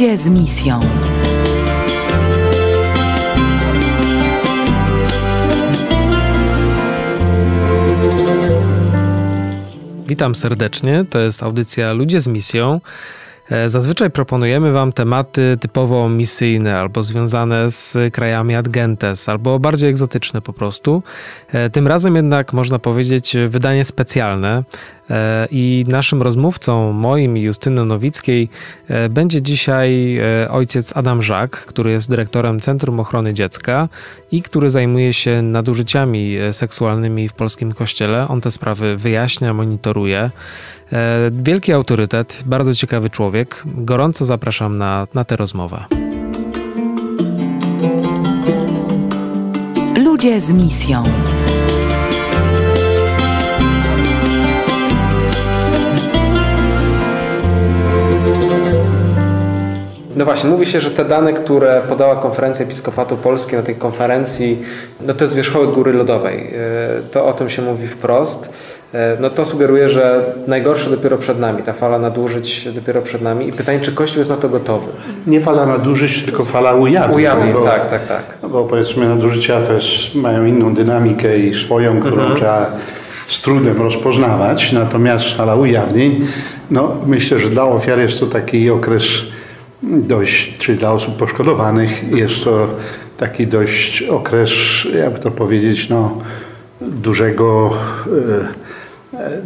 Ludzie z misją. Witam serdecznie. To jest audycja Ludzie z misją. E, zazwyczaj proponujemy Wam tematy typowo misyjne albo związane z krajami ad gentes, albo bardziej egzotyczne po prostu. E, tym razem jednak można powiedzieć wydanie specjalne e, i naszym rozmówcą, moim i Justyny Nowickiej, będzie dzisiaj ojciec Adam Żak, który jest dyrektorem Centrum Ochrony Dziecka i który zajmuje się nadużyciami seksualnymi w polskim kościele. On te sprawy wyjaśnia, monitoruje. E, wielki autorytet, bardzo ciekawy człowiek. Gorąco zapraszam na, na tę rozmowę. Ludzie z misją. No właśnie, mówi się, że te dane, które podała konferencja Episkopatu Polskiej na tej konferencji, no to jest wierzchołek góry lodowej. E, to o tym się mówi wprost. E, no to sugeruje, że najgorsze dopiero przed nami, ta fala nadużyć dopiero przed nami i pytanie, czy Kościół jest na to gotowy? Nie fala nadużyć, tylko fala ujawnień. Ujawnień, bo, tak, tak, tak. Bo powiedzmy nadużycia też mają inną dynamikę i swoją, którą mhm. trzeba z trudem rozpoznawać, natomiast fala ujawnień, no myślę, że dla ofiar jest to taki okres dość, czy dla osób poszkodowanych jest to taki dość okres, jakby to powiedzieć, no dużego e,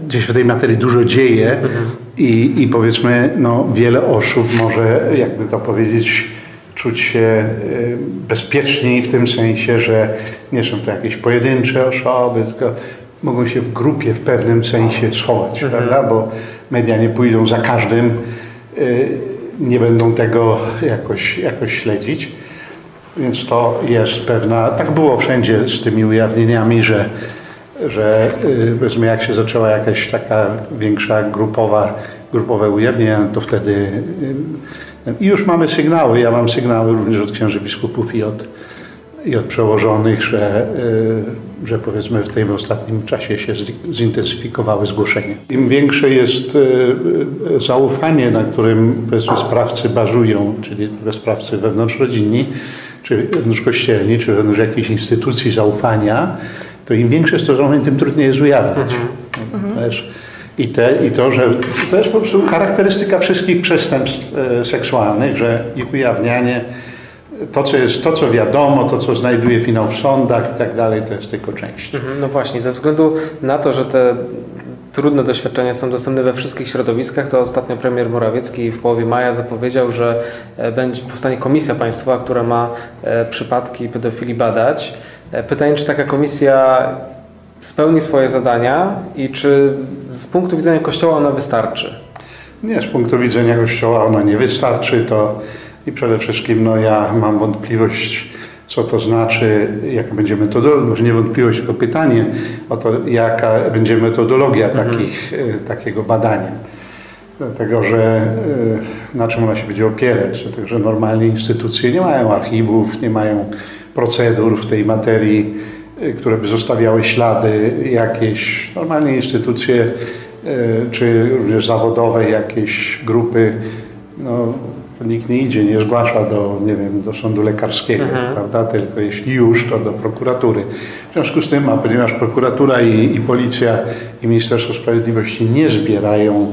gdzieś w tej materii dużo dzieje mhm. i, i powiedzmy no, wiele osób może, jakby to powiedzieć, czuć się e, bezpieczniej w tym sensie, że nie są to jakieś pojedyncze osoby, tylko mogą się w grupie w pewnym sensie schować, mhm. prawda? Bo media nie pójdą za każdym, e, nie będą tego jakoś, jakoś śledzić. Więc to jest pewna, tak było wszędzie z tymi ujawnieniami, że że y, powiedzmy jak się zaczęła jakaś taka większa grupowa, grupowe ujawnienia, to wtedy y, i już mamy sygnały, ja mam sygnały również od księży biskupów i od, i od przełożonych, że, y, że powiedzmy w tym ostatnim czasie się zintensyfikowały zgłoszenia. Im większe jest zaufanie, na którym powiedzmy sprawcy bazują, czyli sprawcy wewnątrzrodzinni, czy wewnątrzkościelni, czy wewnątrz jakiejś instytucji zaufania, to im to zaufanie, tym trudniej jest ujawniać. Mhm. I, te, I to, że to jest po prostu charakterystyka wszystkich przestępstw e, seksualnych, że ich ujawnianie, to co, jest, to co wiadomo, to co znajduje finał w sądach i tak dalej, to jest tylko część. Mhm, no właśnie, ze względu na to, że te trudne doświadczenia są dostępne we wszystkich środowiskach, to ostatnio premier Morawiecki w połowie maja zapowiedział, że e, będzie powstanie komisja państwowa, która ma e, przypadki pedofilii badać. E, pytanie, czy taka komisja spełni swoje zadania i czy z punktu widzenia Kościoła ona wystarczy? Nie, z punktu widzenia Kościoła ona nie wystarczy. To i przede wszystkim no, ja mam wątpliwość, co to znaczy, jaka będzie metodologia, może nie wątpliwość, tylko pytanie o to, jaka będzie metodologia mhm. takich, e, takiego badania. Dlatego, że e, na czym ona się będzie opierać? Dlatego, że normalnie instytucje nie mają archiwów, nie mają procedur w tej materii, y, które by zostawiały ślady jakieś normalnie instytucje y, czy również zawodowe jakieś grupy, no, nikt nie idzie, nie zgłasza do, nie wiem, do sądu lekarskiego, mhm. prawda? Tylko jeśli już, to do prokuratury. W związku z tym, a ponieważ prokuratura i, i policja i Ministerstwo Sprawiedliwości nie zbierają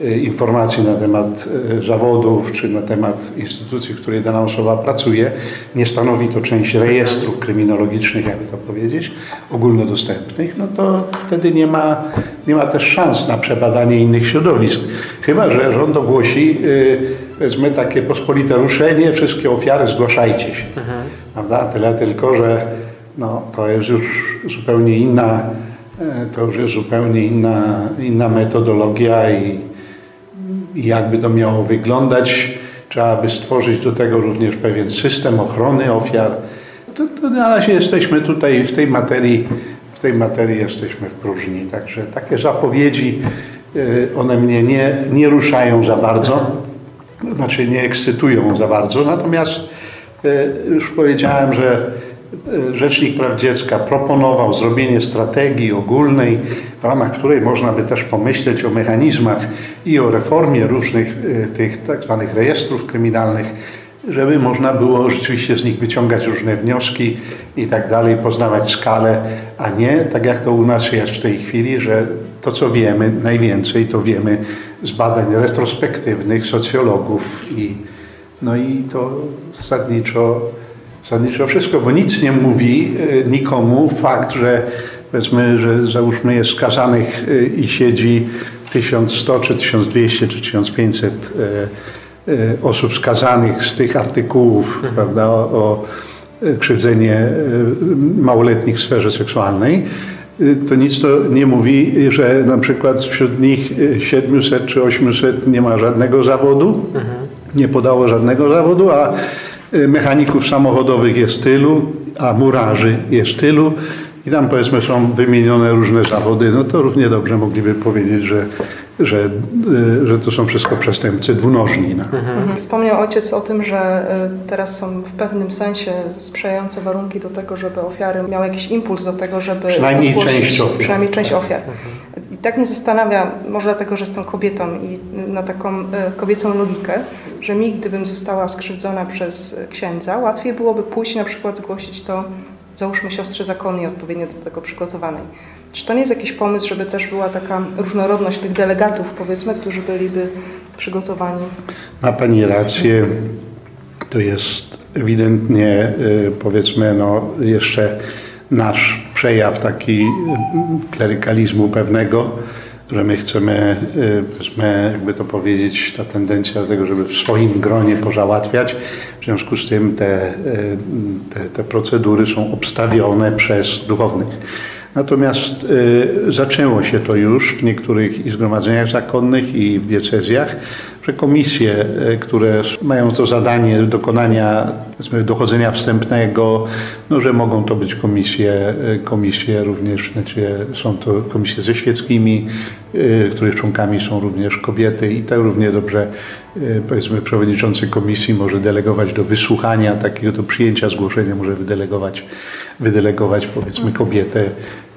informacji na temat y, zawodów czy na temat instytucji, w której dana osoba pracuje. Nie stanowi to część rejestrów kryminologicznych, jakby to powiedzieć, ogólnodostępnych, no to wtedy nie ma, nie ma też szans na przebadanie innych środowisk. Chyba, że rząd ogłosi, y, powiedzmy, takie pospolite ruszenie, wszystkie ofiary zgłaszajcie się. Mhm. Prawda? Tyle tylko, że no, to jest już zupełnie inna, to już jest zupełnie inna, inna metodologia i jakby to miało wyglądać. Trzeba by stworzyć do tego również pewien system ochrony ofiar. To, to na razie jesteśmy tutaj w tej materii, w tej materii jesteśmy w próżni. Także takie zapowiedzi, y, one mnie nie, nie ruszają za bardzo, znaczy nie ekscytują za bardzo. Natomiast y, już powiedziałem, że Rzecznik Praw Dziecka proponował zrobienie strategii ogólnej, w ramach której można by też pomyśleć o mechanizmach i o reformie różnych tych tak zwanych rejestrów kryminalnych, żeby można było rzeczywiście z nich wyciągać różne wnioski i tak dalej, poznawać skalę, a nie tak jak to u nas jest w tej chwili, że to co wiemy, najwięcej to wiemy z badań retrospektywnych, socjologów i no i to zasadniczo, zasadniczo wszystko, bo nic nie mówi e, nikomu fakt, że powiedzmy, że załóżmy jest skazanych e, i siedzi 1100 czy 1200 czy 1500 e, osób skazanych z tych artykułów, mhm. prawda, o, o krzywdzenie małoletnich w sferze seksualnej, to nic to nie mówi, że na przykład wśród nich 700 czy 800 nie ma żadnego zawodu. Mhm nie podało żadnego zawodu, a y, mechaników samochodowych jest tylu, a murarzy jest tylu i tam powiedzmy są wymienione różne zawody, no to równie dobrze mogliby powiedzieć, że, że, y, że to są wszystko przestępcy dwunożni. No. Mhm. Wspomniał ojciec o tym, że y, teraz są w pewnym sensie sprzyjające warunki do tego, żeby ofiary miały jakiś impuls do tego, żeby... Przynajmniej część ofiar. Przynajmniej część ofiar. I tak mnie zastanawia, może dlatego, że jestem kobietą i na taką kobiecą logikę, że mi, gdybym została skrzywdzona przez księdza, łatwiej byłoby pójść na przykład zgłosić to, załóżmy siostrze zakonnej odpowiednio do tego przygotowanej. Czy to nie jest jakiś pomysł, żeby też była taka różnorodność tych delegatów, powiedzmy, którzy byliby przygotowani? Ma Pani rację. To jest ewidentnie, y, powiedzmy, no jeszcze nasz przejaw taki y, klerykalizmu pewnego że my chcemy, chcemy, jakby to powiedzieć, ta tendencja do tego, żeby w swoim gronie pozałatwiać. W związku z tym te, y, te, te procedury są obstawione przez duchownych. Natomiast y, zaczęło się to już w niektórych zgromadzeniach zakonnych i w diecezjach, że komisje, y, które mają to zadanie dokonania dochodzenia wstępnego, no, że mogą to być komisje, y, komisje również, znaczy są to komisje ze świeckimi, których członkami są również kobiety i tak równie dobrze powiedzmy przewodniczący komisji może delegować do wysłuchania takiego, do przyjęcia zgłoszenia może wydelegować, wydelegować powiedzmy kobietę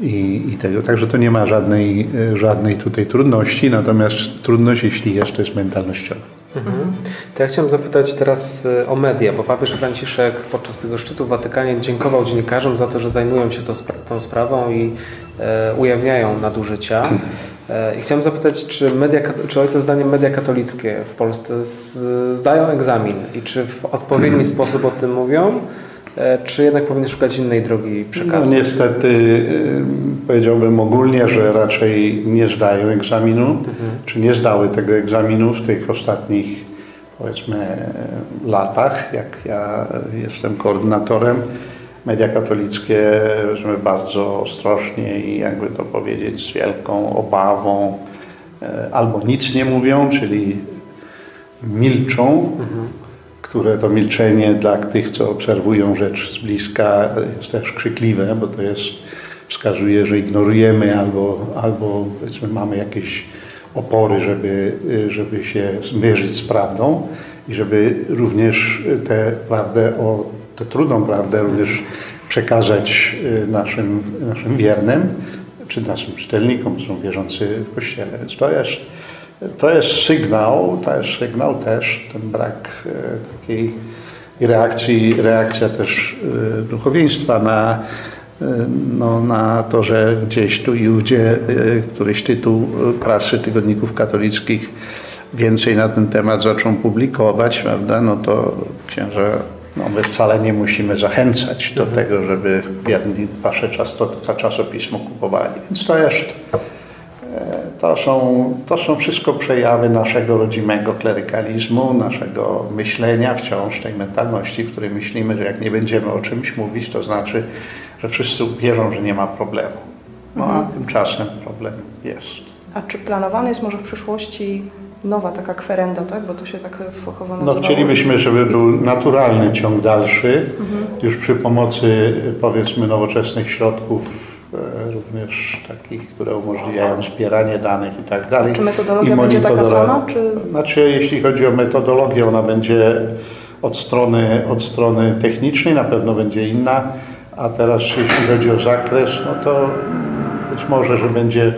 i, i tego. Także to nie ma żadnej, żadnej tutaj trudności, natomiast trudność, jeśli jest, to jest mentalnościowa. Mhm. To ja chciałem zapytać teraz e, o media, bo papież Franciszek podczas tego szczytu w Watykanie dziękował dziennikarzom za to, że zajmują się to, tą sprawą i e, ujawniają nadużycia. E, I chciałem zapytać, czy, media, czy ojca zdaniem media katolickie w Polsce z, zdają egzamin i czy w odpowiedni sposób o tym mówią? E, czy jednak powinny szukać innej drogi przekazu? No niestety e, powiedziałbym ogólnie, że raczej nie zdają egzaminu, mhm. czy nie zdały tego egzaminu w tych ostatnich powiedzmy latach, jak ja jestem koordynatorem. Media katolickie weźmy bardzo ostrożnie i jakby to powiedzieć z wielką obawą e, albo nic nie mówią, czyli milczą, mhm które to milczenie dla tych, co obserwują rzecz z bliska jest też krzykliwe, bo to jest, wskazuje, że ignorujemy albo, albo mamy jakieś opory, żeby, żeby się zmierzyć z prawdą i żeby również tę prawdę, o, tę trudną prawdę również przekazać y, naszym, naszym wiernym, czy naszym czytelnikom, którzy są wierzący w Kościele. Więc to jest to jest sygnał, to jest sygnał też, ten brak e, takiej reakcji, reakcja też e, duchowieństwa na, e, no, na to, że gdzieś tu i ówdzie któryś tytuł prasy tygodników katolickich więcej na ten temat zaczął publikować, prawda, no to księże, no my wcale nie musimy zachęcać do mhm. tego, żeby wierni wasze czas, to, czasopismo kupowali. Więc to jest to są, to są wszystko przejawy naszego rodzimego klerykalizmu, naszego myślenia wciąż, tej mentalności, w której myślimy, że jak nie będziemy o czymś mówić, to znaczy, że wszyscy wierzą, że nie ma problemu. No a mhm. tymczasem problem jest. A czy planowane jest może w przyszłości nowa taka kwerenda, tak? Bo to się tak fachowo nazywało. No chcielibyśmy, żeby był naturalny ciąg dalszy, mhm. już przy pomocy powiedzmy nowoczesnych środków E, również takich, które umożliwiają zbieranie danych i tak dalej. Czy metodologia będzie taka sama? Czy... Znaczy, jeśli chodzi o metodologię, ona będzie od strony, od strony technicznej, na pewno będzie inna, a teraz jeśli chodzi o zakres, no to być może, że będzie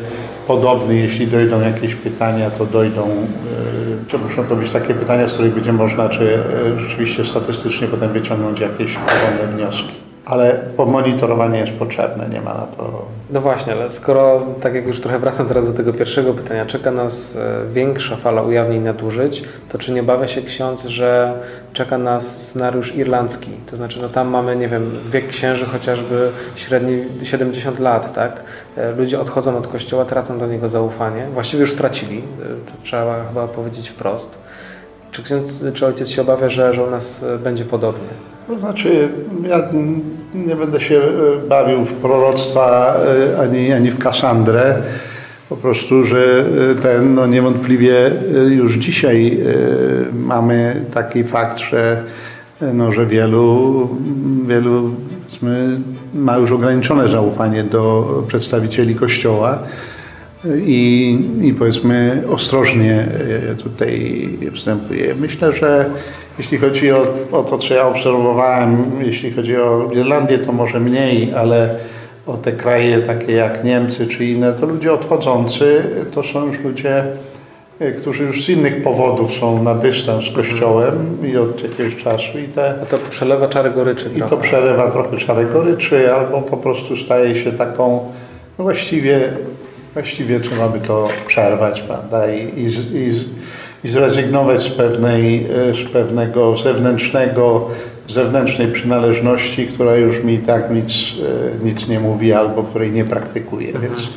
podobny, jeśli dojdą jakieś pytania, to dojdą, e, to muszą to być takie pytania, z których będzie można, czy e, rzeczywiście statystycznie potem wyciągnąć jakieś porządne wnioski ale monitorowanie jest potrzebne, nie ma na to. No właśnie, ale skoro, tak jak już trochę wracam teraz do tego pierwszego pytania, czeka nas e, większa fala ujawnień nadużyć, to czy nie bawia się ksiądz, że czeka nas scenariusz irlandzki? To znaczy, no tam mamy, nie wiem, wiek księży chociażby średni 70 lat, tak? E, ludzie odchodzą od kościoła, tracą do niego zaufanie. Właściwie już stracili, e, to trzeba chyba powiedzieć wprost. Czy ksiądz, czy ojciec się obawia, że, że u nas będzie podobnie? To znaczy, ja nie będę się e, bawił w proroctwa e, ani, ani w Kasandrę. Po prostu, że e, ten, no niewątpliwie już dzisiaj mamy taki fakt, że, no, że wielu, wielu ma już ograniczone zaufanie do przedstawicieli Kościoła i, i powiedzmy ostrożnie tutaj wstępuje. Myślę, że jeśli chodzi o, o to, co ja obserwowałem, jeśli chodzi o Irlandię, to może mniej, ale o te kraje takie jak Niemcy czy inne, to ludzie odchodzący to są już ludzie, e, którzy już z innych powodów są na dystans z Kościołem i od jakiegoś czasu. I te, A to przelewa czarę goryczy I to przelewa trochę czarę goryczy, albo po prostu staje się taką, no właściwie, właściwie trzeba by to przerwać, prawda? I, i, i i zrezygnować z, pewnej, e, z pewnego zewnętrznego, zewnętrznej przynależności, która już mi tak nic, e, nic nie mówi albo której nie praktykuje. Mhm. Więc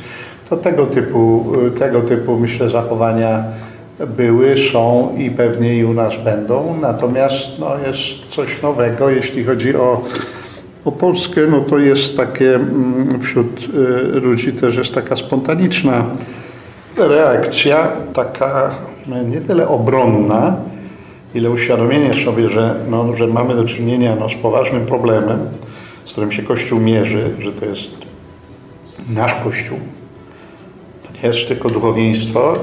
to tego typu, e, tego typu myślę zachowania były, są i pewnie i u nas będą. Natomiast no, jest coś nowego, jeśli chodzi o, o Polskę, no to jest takie mm, wśród ludzi też jest taka spontaniczna reakcja, taka nie tyle obronna, ile uświadomienie sobie, że, no, że mamy do czynienia no, z poważnym problemem, z którym się Kościół mierzy, że to jest nasz Kościół. To nie jest tylko duchowieństwo,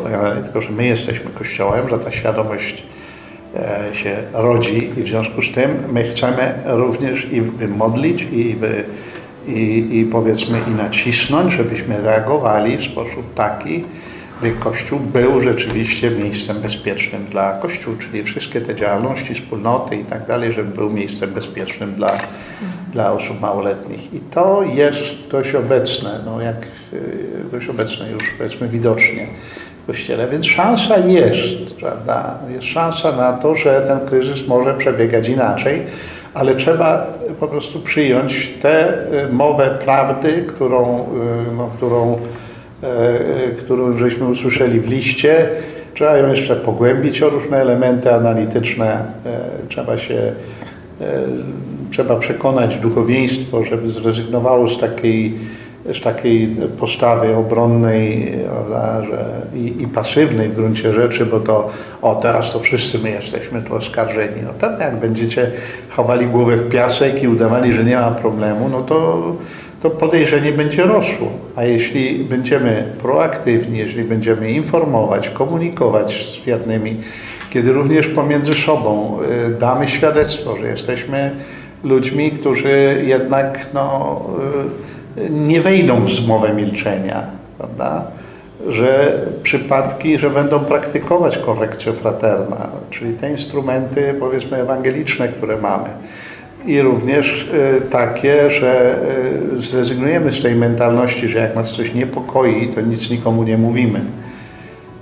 tylko że my jesteśmy Kościołem, że ta świadomość się rodzi i w związku z tym my chcemy również i modlić i, i, i powiedzmy i nacisnąć, żebyśmy reagowali w sposób taki, by Kościół był rzeczywiście miejscem bezpiecznym dla Kościół, czyli wszystkie te działalności, wspólnoty i tak dalej, żeby był miejscem bezpiecznym dla, dla osób małoletnich. I to jest dość obecne, no jak y, dość obecne już powiedzmy widocznie Kościele, więc szansa jest, prawda? Jest szansa na to, że ten kryzys może przebiegać inaczej, ale trzeba po prostu przyjąć tę y, mowę prawdy, którą, y, no, którą E, e, którą żeśmy usłyszeli w liście. Trzeba ją jeszcze pogłębić o różne elementy analityczne. E, trzeba się trzeba przekonać duchowieństwo, żeby zrezygnowało z takiej, z takiej postawy obronnej że, i, i, pasywnej w gruncie rzeczy, bo to o teraz to wszyscy my jesteśmy tu oskarżeni. No pewnie jak będziecie chowali głowę w piasek i udawali, że nie ma problemu, no to to podejrzenie będzie rosło. A jeśli będziemy proaktywni, jeżeli będziemy informować, komunikować z wiernymi, kiedy również pomiędzy sobą y, damy świadectwo, że jesteśmy ludźmi, którzy jednak no, y, nie wejdą w zmowę milczenia, prawda? że przypadki, że będą praktykować korekcję fraterna, czyli te instrumenty powiedzmy ewangeliczne, które mamy, i również e, takie, że e, zrezygnujemy z tej mentalności, że jak nas coś niepokoi, to nic nikomu nie mówimy.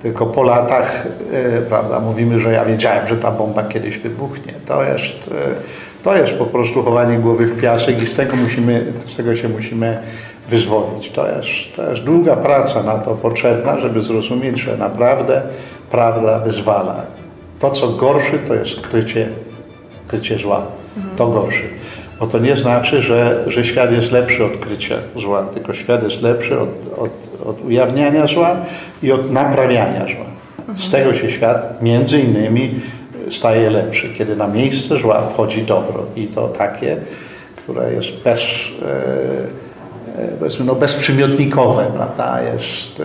Tylko po latach, e, prawda, mówimy, że ja wiedziałem, że ta bomba kiedyś wybuchnie. To jest, to jest po prostu chowanie głowy w piasek i z tego, musimy, z tego się musimy wyzwolić. To jest, to jest długa praca na to potrzebna, żeby zrozumieć, że naprawdę prawda wyzwala. To, co gorszy, to jest krycie, krycie zła to gorszy. Bo to nie znaczy, że, że świat jest lepszy od krycia zła, tylko świat jest lepszy od, od, od ujawniania zła i od naprawiania zła. Z tego się świat między innymi staje lepszy, kiedy na miejsce zła wchodzi dobro i to takie, które jest bez, e, e powiedzmy, no bezprzymiotnikowe, prawda? Jest, e,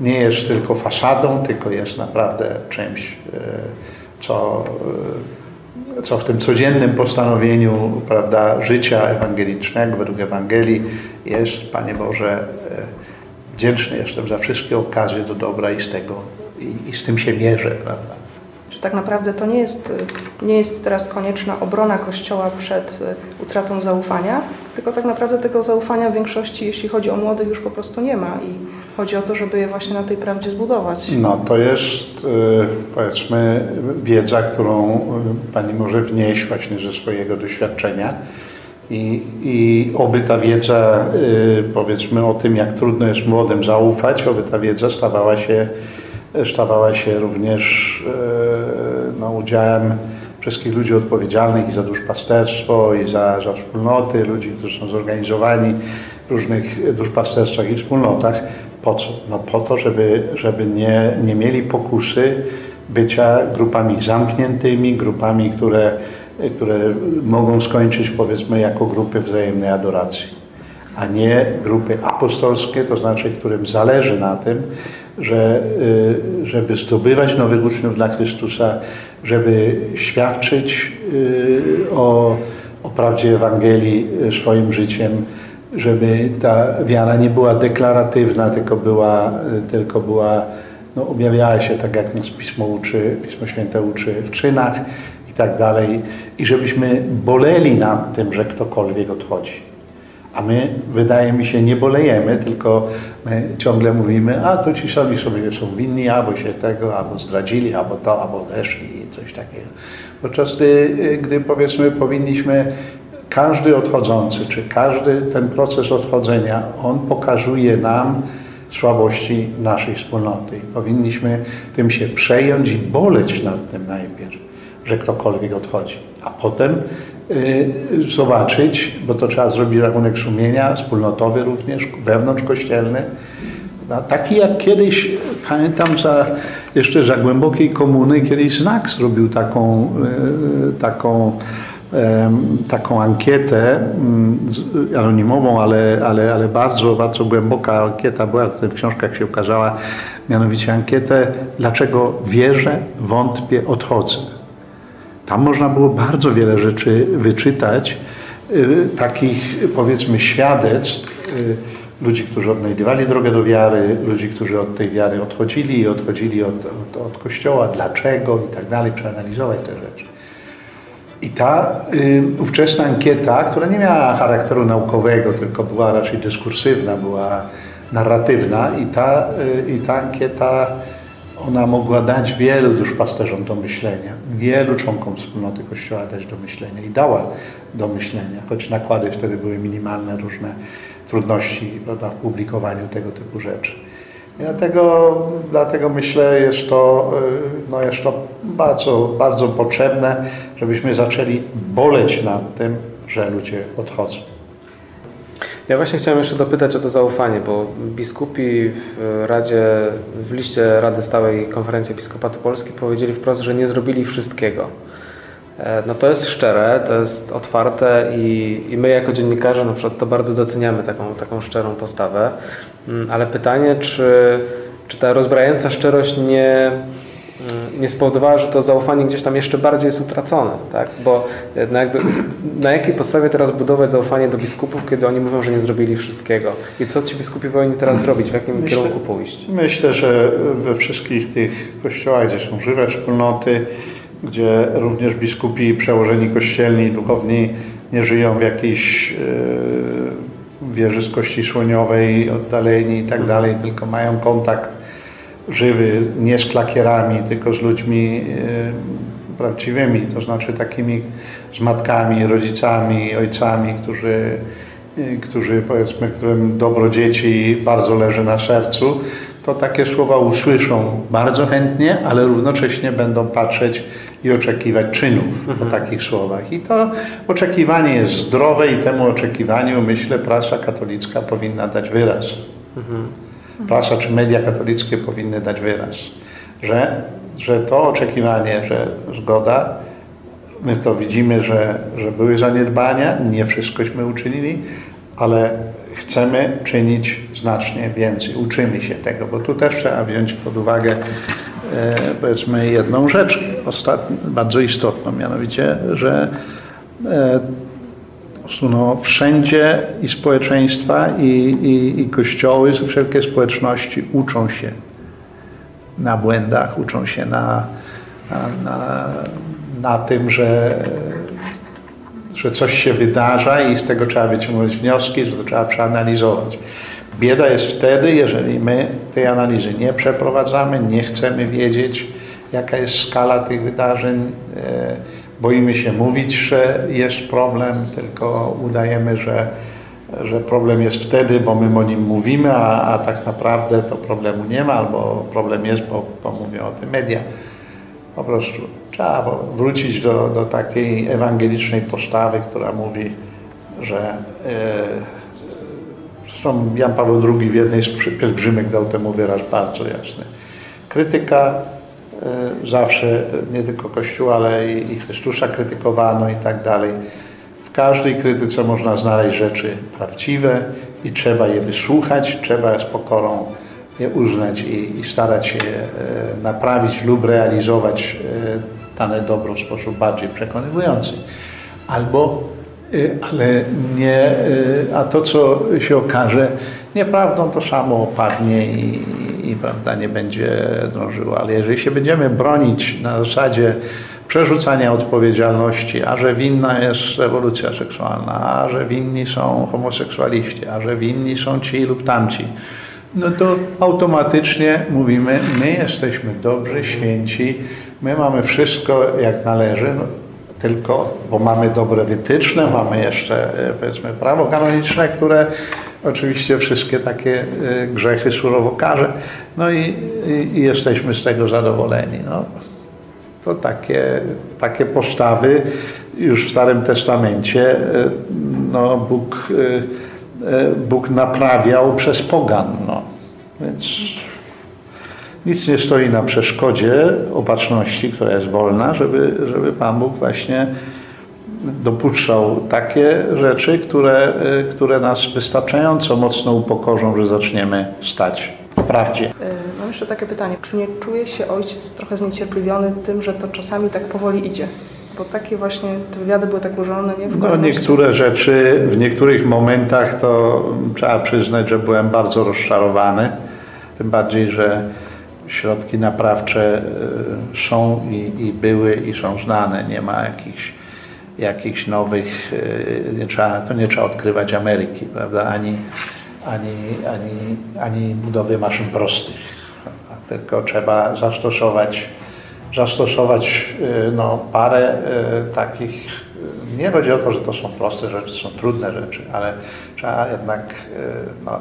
nie jest tylko fasadą, tylko jest naprawdę czymś, co co w tym codziennym postanowieniu prawda, życia ewangelicznego według Ewangelii jest, Panie Boże, e, wdzięczny jestem za wszystkie okazje do dobra i z tego, i, i z tym się mierzę, prawda. Że tak naprawdę to nie jest, nie jest teraz konieczna obrona Kościoła przed e, utratą zaufania, tylko tak naprawdę tego zaufania w większości, jeśli chodzi o młodych, już po prostu nie ma i chodzi o to, żeby je właśnie na tej prawdzie zbudować. No to jest e, powiedzmy wiedza, którą e, Pani może wnieść właśnie ze swojego doświadczenia i, i oby ta wiedza powiedzmy o tym, jak trudno jest młodym zaufać, oby ta wiedza stawała się stawała się również no, udziałem wszystkich ludzi odpowiedzialnych i za duszpasterstwo, i za, za wspólnoty, ludzi, którzy są zorganizowani w różnych duszpasterstwach i wspólnotach. Po co? No po to, żeby, żeby nie, nie mieli pokusy bycia grupami zamkniętymi, grupami, które, które mogą skończyć powiedzmy jako grupy wzajemnej adoracji, a nie grupy apostolskie, to znaczy, którym zależy na tym, że, y, żeby zdobywać nowych uczniów dla Chrystusa, żeby świadczyć y, o, o prawdzie Ewangelii y, swoim życiem, żeby ta wiara nie była deklaratywna, tylko była, tylko była no, objawiała się tak, jak nas Pismo uczy, Pismo Święte uczy w czynach i tak dalej. I żebyśmy boleli nad tym, że ktokolwiek odchodzi. A my, wydaje mi się, nie bolejemy, tylko my ciągle mówimy, a to ci sami sobie są winni, albo się tego, albo zdradzili, albo to, albo odeszli i coś takiego. Podczas gdy, gdy powiedzmy powinniśmy każdy odchodzący, czy każdy ten proces odchodzenia, on pokazuje nam słabości naszej wspólnoty. Powinniśmy tym się przejąć i boleć nad tym najpierw, że ktokolwiek odchodzi. A potem Y, zobaczyć, bo to trzeba zrobić rachunek sumienia, wspólnotowy również, wewnątrzkościelny. No, taki jak kiedyś, pamiętam za, jeszcze za głębokiej komuny, kiedyś Znak zrobił taką, y, taką, taką ankietę mm, anonimową, ale, ale, ale bardzo, bardzo głęboka ankieta była, w książkach się ukazała, mianowicie ankietę Dlaczego wierzę, wątpię, odchodzę. Tam można było bardzo wiele rzeczy wyczytać, y, takich powiedzmy świadectw y, ludzi, którzy odnajdywali drogę do wiary, ludzi, którzy od tej wiary odchodzili i odchodzili od, od, od Kościoła, dlaczego i tak dalej, przeanalizować te rzeczy. I ta y, ówczesna ankieta, która nie miała charakteru naukowego, tylko była raczej dyskursywna, była narratywna i ta, y, i ta ankieta ona mogła dać wielu duszpasterzom do myślenia, wielu członkom wspólnoty Kościoła dać do myślenia i dała do myślenia, choć nakłady wtedy były minimalne, różne trudności prawda, w publikowaniu tego typu rzeczy. Dlatego, dlatego myślę, jest to, y, no jest to bardzo, bardzo potrzebne, żebyśmy zaczęli boleć nad tym, że ludzie odchodzą. Ja właśnie chciałem jeszcze dopytać o to zaufanie, bo biskupi w Radzie, w liście Rady Stałej Konferencji Episkopatu Polski powiedzieli wprost, że nie zrobili wszystkiego. E, no to jest szczere, to jest otwarte i, i my jako dziennikarze na przykład to bardzo doceniamy taką, taką szczerą postawę, ale pytanie, czy, czy ta rozbrajająca szczerość nie Y, nie spowodowała, że to zaufanie gdzieś tam jeszcze bardziej jest utracone, tak? Bo no jakby, na jakiej podstawie teraz budować zaufanie do biskupów, kiedy oni mówią, że nie zrobili wszystkiego? I co ci biskupi powinni teraz zrobić? W jakim myślę, kierunku pójść? Myślę, że we wszystkich tych kościołach, gdzie są żywe wspólnoty, gdzie również biskupi przełożeni kościelni, duchowni nie żyją w jakiejś yy, wieży z kości słoniowej, oddaleni i tak dalej, tylko mają kontakt żywy, nie z klakierami, tylko z ludźmi e, prawdziwymi, to znaczy takimi z matkami, rodzicami, ojcami, którzy, e, którzy powiedzmy, którym dobro dzieci bardzo leży na sercu, to takie słowa usłyszą bardzo chętnie, ale równocześnie będą patrzeć i oczekiwać czynów mhm. po takich słowach. I to oczekiwanie jest zdrowe i temu oczekiwaniu, myślę, prasa katolicka powinna dać wyraz. Mhm prasa czy media katolickie powinny dać wyraz, że, że to oczekiwanie, że zgoda, my to widzimy, że, że były zaniedbania, nie wszystkośmy uczynili, ale chcemy czynić znacznie więcej, uczymy się tego, bo tu też trzeba wziąć pod uwagę e, powiedzmy jedną rzecz bardzo istotną, mianowicie, że no, wszędzie i społeczeństwa, i, i, i kościoły, wszelkie społeczności uczą się na błędach, uczą się na, na, na, na tym, że, że coś się wydarza i z tego trzeba wyciągnąć wnioski, że to trzeba przeanalizować. Bieda jest wtedy, jeżeli my tej analizy nie przeprowadzamy, nie chcemy wiedzieć, jaka jest skala tych wydarzeń, e, boimy się mówić, że jest problem, tylko udajemy, że, że problem jest wtedy, bo my o nim mówimy, a, a tak naprawdę to problemu nie ma, albo problem jest, bo, bo mówią o tym media. Po prostu trzeba wrócić do, do takiej ewangelicznej postawy, która mówi, że yy, zresztą Jan Paweł II w jednej z pielgrzymek dał temu wyraz bardzo jasny. Krytyka E, zawsze nie tylko Kościół, ale i Chrystusa krytykowano i tak dalej. W każdej krytyce można znaleźć rzeczy prawdziwe i trzeba je wysłuchać, trzeba z pokorą je uznać i, i starać się e, naprawić lub realizować e, dane dobro w sposób bardziej przekonywujący. Albo, ale nie, a to co się okaże nieprawdą, to samo opadnie i, i prawda, nie będzie drążyło. Ale jeżeli się będziemy bronić na zasadzie przerzucania odpowiedzialności, a że winna jest rewolucja seksualna, a że winni są homoseksualiści, a że winni są ci lub tamci, no to automatycznie mówimy, my jesteśmy dobrzy, święci, my mamy wszystko jak należy, no, tylko, bo mamy dobre wytyczne, mamy jeszcze e, powiedzmy prawo kanoniczne, które oczywiście wszystkie takie e, grzechy surowo karze, no i, i, i jesteśmy z tego zadowoleni. No, to takie, takie postawy już w Starym Testamencie e, no, Bóg, Bóg naprawiał przez pogan. No. Więc nic nie stoi na przeszkodzie opatrzności, która jest wolna, żeby, żeby Pan Bóg właśnie dopuszczał takie rzeczy, które, y, które nas wystarczająco mocno upokorzą, że zaczniemy stać w prawdzie. Y, mam jeszcze takie pytanie. Czy nie czuje się ojciec trochę zniecierpliwiony tym, że to czasami tak powoli idzie? Bo takie właśnie te wywiady były tak ułożone, nie? W no, niektóre rzeczy, w niektórych momentach to trzeba przyznać, że byłem bardzo rozczarowany. Tym bardziej, że środki naprawcze y, są i, i, były i są znane. Nie ma jakichś, jakichś nowych, y, nie trzeba, to nie trzeba odkrywać Ameryki, prawda? Ani, ani, ani, ani budowy maszyn prostych. Tylko trzeba zastosować, zastosować y, no, parę takich nie chodzi o to, że to są proste rzeczy, są trudne rzeczy, ale trzeba jednak no,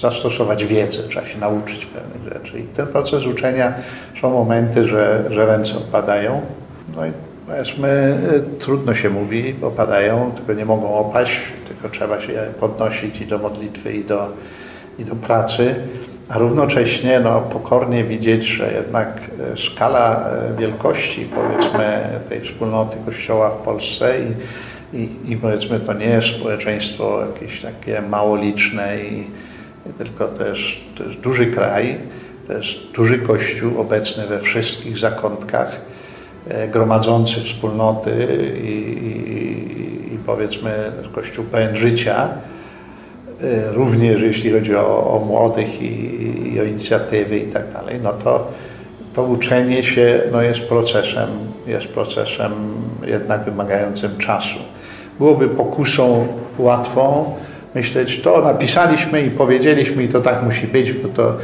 zastosować wiedzę, trzeba się nauczyć pewnych rzeczy. I ten proces uczenia są momenty, że, że ręce opadają. No i powiedzmy, trudno się mówi, opadają, tylko nie mogą opaść, tylko trzeba się podnosić i do modlitwy, i do, i do pracy, a równocześnie no, pokornie widzieć, że jednak e, skala e, wielkości, powiedzmy, tej wspólnoty Kościoła w Polsce i, i, i powiedzmy, to nie jest społeczeństwo jakieś takie małoliczne i tylko to jest, to jest duży kraj, to jest duży kościół obecny we wszystkich zakątkach, e, gromadzący wspólnoty i, i, i powiedzmy kościół pełen życia, e, również jeśli chodzi o, o młodych i, i, o inicjatywy i tak dalej, no to to uczenie się no jest procesem, jest procesem jednak wymagającym czasu. Byłoby pokusą łatwą, myśleć, to napisaliśmy i powiedzieliśmy i to tak musi być, bo to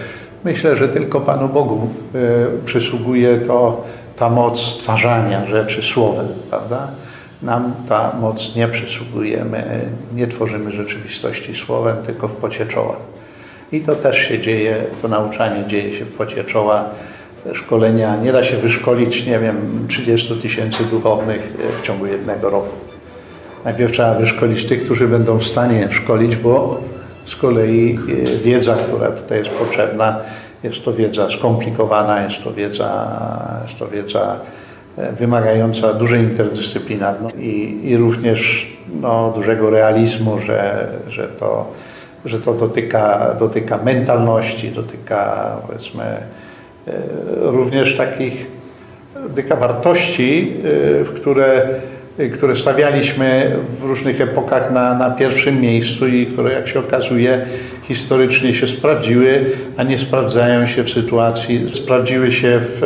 myślę, że tylko Panu Bogu y, przysługuje to ta moc stwarzania rzeczy słowem, prawda? Nam ta moc nie przysługuje, my nie tworzymy rzeczywistości słowem, tylko w pocie czoła. I to też się dzieje, to nauczanie dzieje się w pocie czoła. Szkolenia nie da się wyszkolić, nie wiem, 30 tysięcy duchownych w ciągu jednego roku. Najpierw trzeba wyszkolić tych, którzy będą w stanie szkolić, bo z kolei e, wiedza, która tutaj jest potrzebna, jest to wiedza skomplikowana, jest to wiedza, jest to wiedza e, wymagająca dużej interdyscyplinarności i, i również no, dużego realizmu, że, że, to, że to dotyka, dotyka mentalności, dotyka powiedzmy również takich dyka wartości, w które które stawialiśmy w różnych epokach na, na pierwszym miejscu i które, jak się okazuje, historycznie się sprawdziły, a nie sprawdzają się w sytuacji, sprawdziły się w,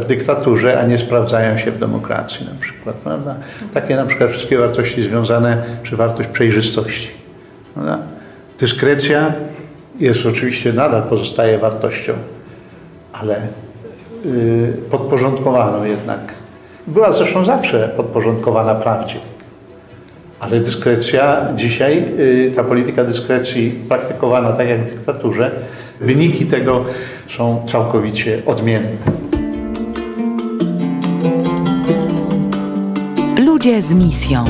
w dyktaturze, a nie sprawdzają się w demokracji na przykład. Prawda? Takie na przykład wszystkie wartości związane, czy wartość przejrzystości. Prawda? Dyskrecja jest oczywiście, nadal pozostaje wartością, ale yy, podporządkowaną jednak była zresztą zawsze podporządkowana prawdzie. Ale dyskrecja dzisiaj, y, ta polityka dyskrecji praktykowana tak jak w dyktaturze, wyniki tego są całkowicie odmienne. Ludzie z misją.